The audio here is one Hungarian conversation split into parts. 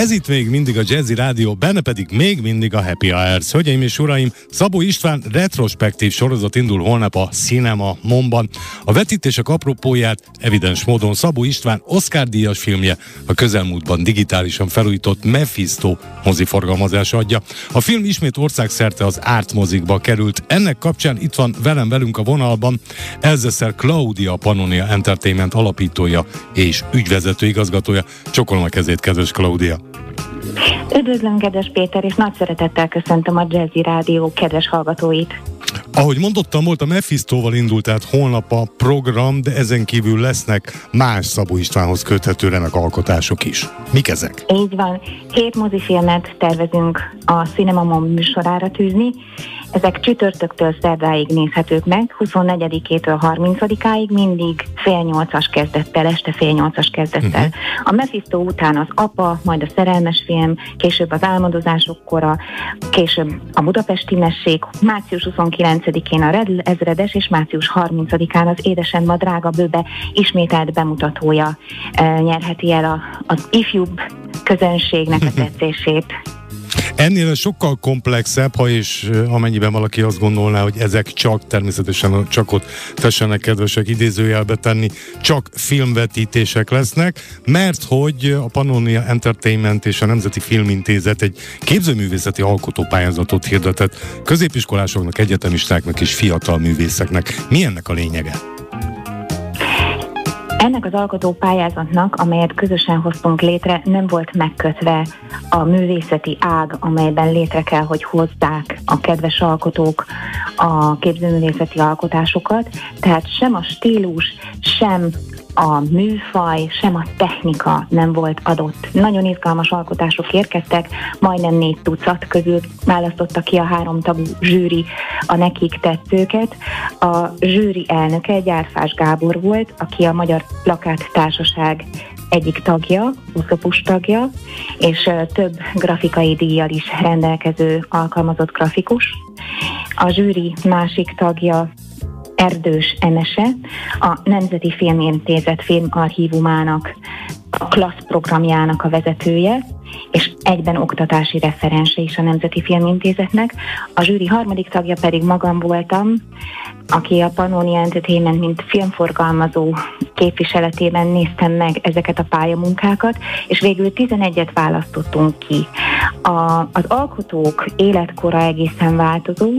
Ez itt még mindig a Jazzy Rádió, benne pedig még mindig a Happy Hours. Hölgyeim és uraim, Szabó István retrospektív sorozat indul holnap a Cinema Momban. A vetítések apropóját evidens módon Szabó István Oscar díjas filmje a közelmúltban digitálisan felújított Mephisto moziforgalmazás adja. A film ismét országszerte az Art mozikba került. Ennek kapcsán itt van velem velünk a vonalban Elzeszer Claudia Pannonia Entertainment alapítója és ügyvezető igazgatója. Csokolom a kezét, kedves Claudia! Üdvözlöm, kedves Péter, és nagy szeretettel köszöntöm a Jazzy Rádió kedves hallgatóit. Ahogy mondottam, volt a Mephisto-val indult, tehát holnap a program, de ezen kívül lesznek más Szabó Istvánhoz köthető remek alkotások is. Mik ezek? Így van. Hét mozifilmet tervezünk a Cinema Mom műsorára tűzni, ezek csütörtöktől szerdáig nézhetők meg, 24-től 30-áig mindig fél nyolcas kezdettel, este fél nyolcas kezdettel. Uh-huh. A Mephisto után az Apa, majd a szerelmes film, később az álmodozások kora, később a budapesti mesék, március 29-én a Red ezredes és március 30-án az Édesen ma drága bőbe ismételt bemutatója e, nyerheti el a, az ifjúbb közönségnek a tetszését. Ennél sokkal komplexebb, ha és amennyiben valaki azt gondolná, hogy ezek csak természetesen csak ott tessenek kedvesek idézőjelbe tenni, csak filmvetítések lesznek, mert hogy a Pannonia Entertainment és a Nemzeti Filmintézet egy képzőművészeti alkotópályázatot hirdetett középiskolásoknak, egyetemistáknak és fiatal művészeknek. Mi ennek a lényege? Ennek az alkotó pályázatnak, amelyet közösen hoztunk létre, nem volt megkötve a művészeti ág, amelyben létre kell, hogy hozzák a kedves alkotók a képzőművészeti alkotásokat, tehát sem a stílus, sem a műfaj, sem a technika nem volt adott. Nagyon izgalmas alkotások érkeztek, majdnem négy tucat közül választotta ki a három tagú zsűri a nekik tetszőket. A zsűri elnöke Gyárfás Gábor volt, aki a Magyar Plakát Társaság egyik tagja, uszopus tagja, és több grafikai díjjal is rendelkező alkalmazott grafikus. A zsűri másik tagja Erdős Emese, a Nemzeti Filmintézet filmarchívumának a klassz programjának a vezetője, és egyben oktatási referense is a Nemzeti Filmintézetnek. A zsűri harmadik tagja pedig magam voltam, aki a Pannonia Entertainment, mint filmforgalmazó képviseletében néztem meg ezeket a pályamunkákat, és végül 11-et választottunk ki. A, az alkotók életkora egészen változó.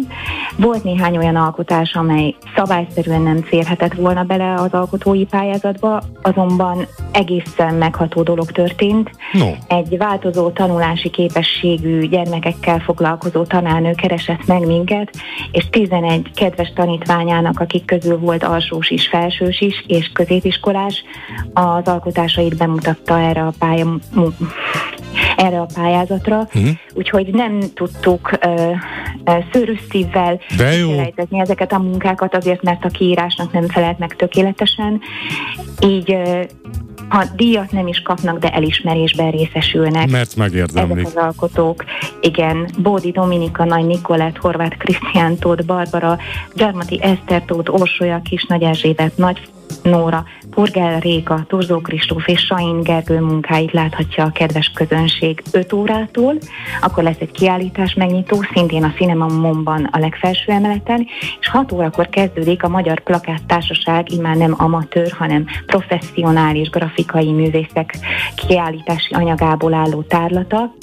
Volt néhány olyan alkotás, amely szabályszerűen nem férhetett volna bele az alkotói pályázatba, azonban egészen megható dolog történt. No. Egy változó tanulási képességű gyermekekkel foglalkozó tanárnő keresett meg minket, és 11 kedves tanítványának, akik közül volt alsós is, felsős is, és középiskolás, az alkotásait bemutatta erre a pálya erre a pályázatra, uh-huh. úgyhogy nem tudtuk uh, uh, szőrös szívvel felejtetni ezeket a munkákat, azért mert a kiírásnak nem felelt meg tökéletesen. Így uh, ha díjat nem is kapnak, de elismerésben részesülnek. Mert megérdemlik. Ezek az alkotók. Igen, Bódi Dominika, Nagy Nikolát, Horváth Krisztián Tóth, Barbara, Gyarmati Eszter Tóth, Orsolya, Kis Nagy Erzsébet, Nagy Nóra, Porgel Réka, Torzó Kristóf és Sain Gergő munkáit láthatja a kedves közönség 5 órától, akkor lesz egy kiállítás megnyitó, szintén a Cinema Momban a legfelső emeleten, és 6 órakor kezdődik a Magyar Plakát Társaság, immár nem amatőr, hanem professzionális grafikai művészek kiállítási anyagából álló tárlata.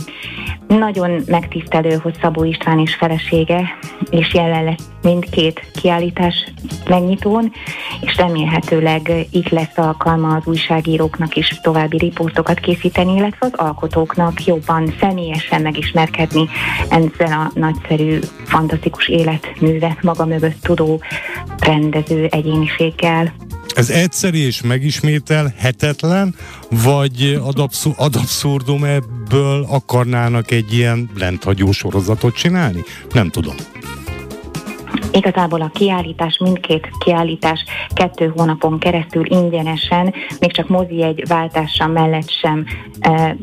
Nagyon megtisztelő, hogy Szabó István és felesége, és jelen lesz mindkét kiállítás megnyitón, és remélhetőleg itt lesz alkalma az újságíróknak is további riportokat készíteni, illetve az alkotóknak jobban személyesen megismerkedni ezzel a nagyszerű, fantasztikus életművet maga mögött tudó rendező egyéniséggel. Ez egyszerű és megismételhetetlen, vagy ad, abszur- ad abszurdum ebből akarnának egy ilyen lenthagyó sorozatot csinálni? Nem tudom. Igazából a kiállítás, mindkét kiállítás kettő hónapon keresztül ingyenesen, még csak mozi egy váltása mellett sem e,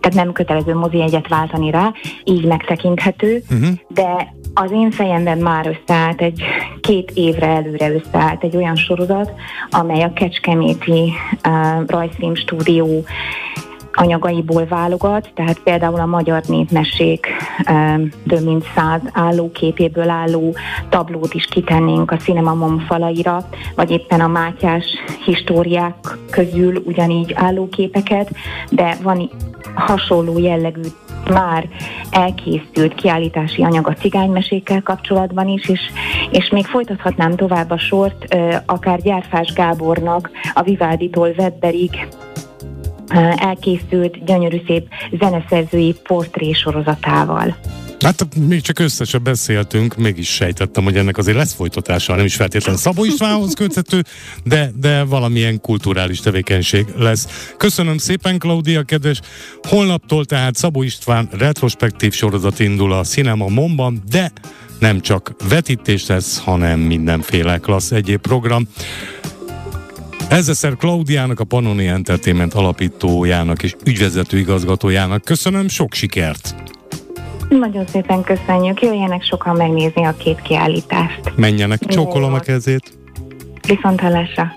tehát nem kötelező mozi egyet váltani rá, így megtekinthető, uh-huh. de az én fejemben már összeállt egy két évre előre összeállt egy olyan sorozat, amely a Kecskeméti uh, rajzfilm stúdió anyagaiból válogat, tehát például a magyar népmesék több mint száz állóképéből álló tablót is kitennénk a Cinemamom falaira, vagy éppen a Mátyás históriák közül ugyanígy állóképeket, de van hasonló jellegű már elkészült kiállítási anyag a cigánymesékkel kapcsolatban is, és, és még folytathatnám tovább a sort, akár Gyárfás Gábornak a Vivaldi-tól Webberig elkészült gyönyörű szép zeneszerzői portré sorozatával. Hát még csak összesen beszéltünk, mégis sejtettem, hogy ennek azért lesz folytatása, nem is feltétlenül Szabó Istvánhoz köthető, de, de valamilyen kulturális tevékenység lesz. Köszönöm szépen, Klaudia, kedves! Holnaptól tehát Szabó István retrospektív sorozat indul a Cinema Momban, de nem csak vetítés lesz, hanem mindenféle klassz egyéb program. Ezzel Klaudiának, a Panoni Entertainment alapítójának és ügyvezető igazgatójának köszönöm, sok sikert! Nagyon szépen köszönjük, jöjjenek sokan megnézni a két kiállítást. Menjenek, csókolom a kezét! Viszont hallásra!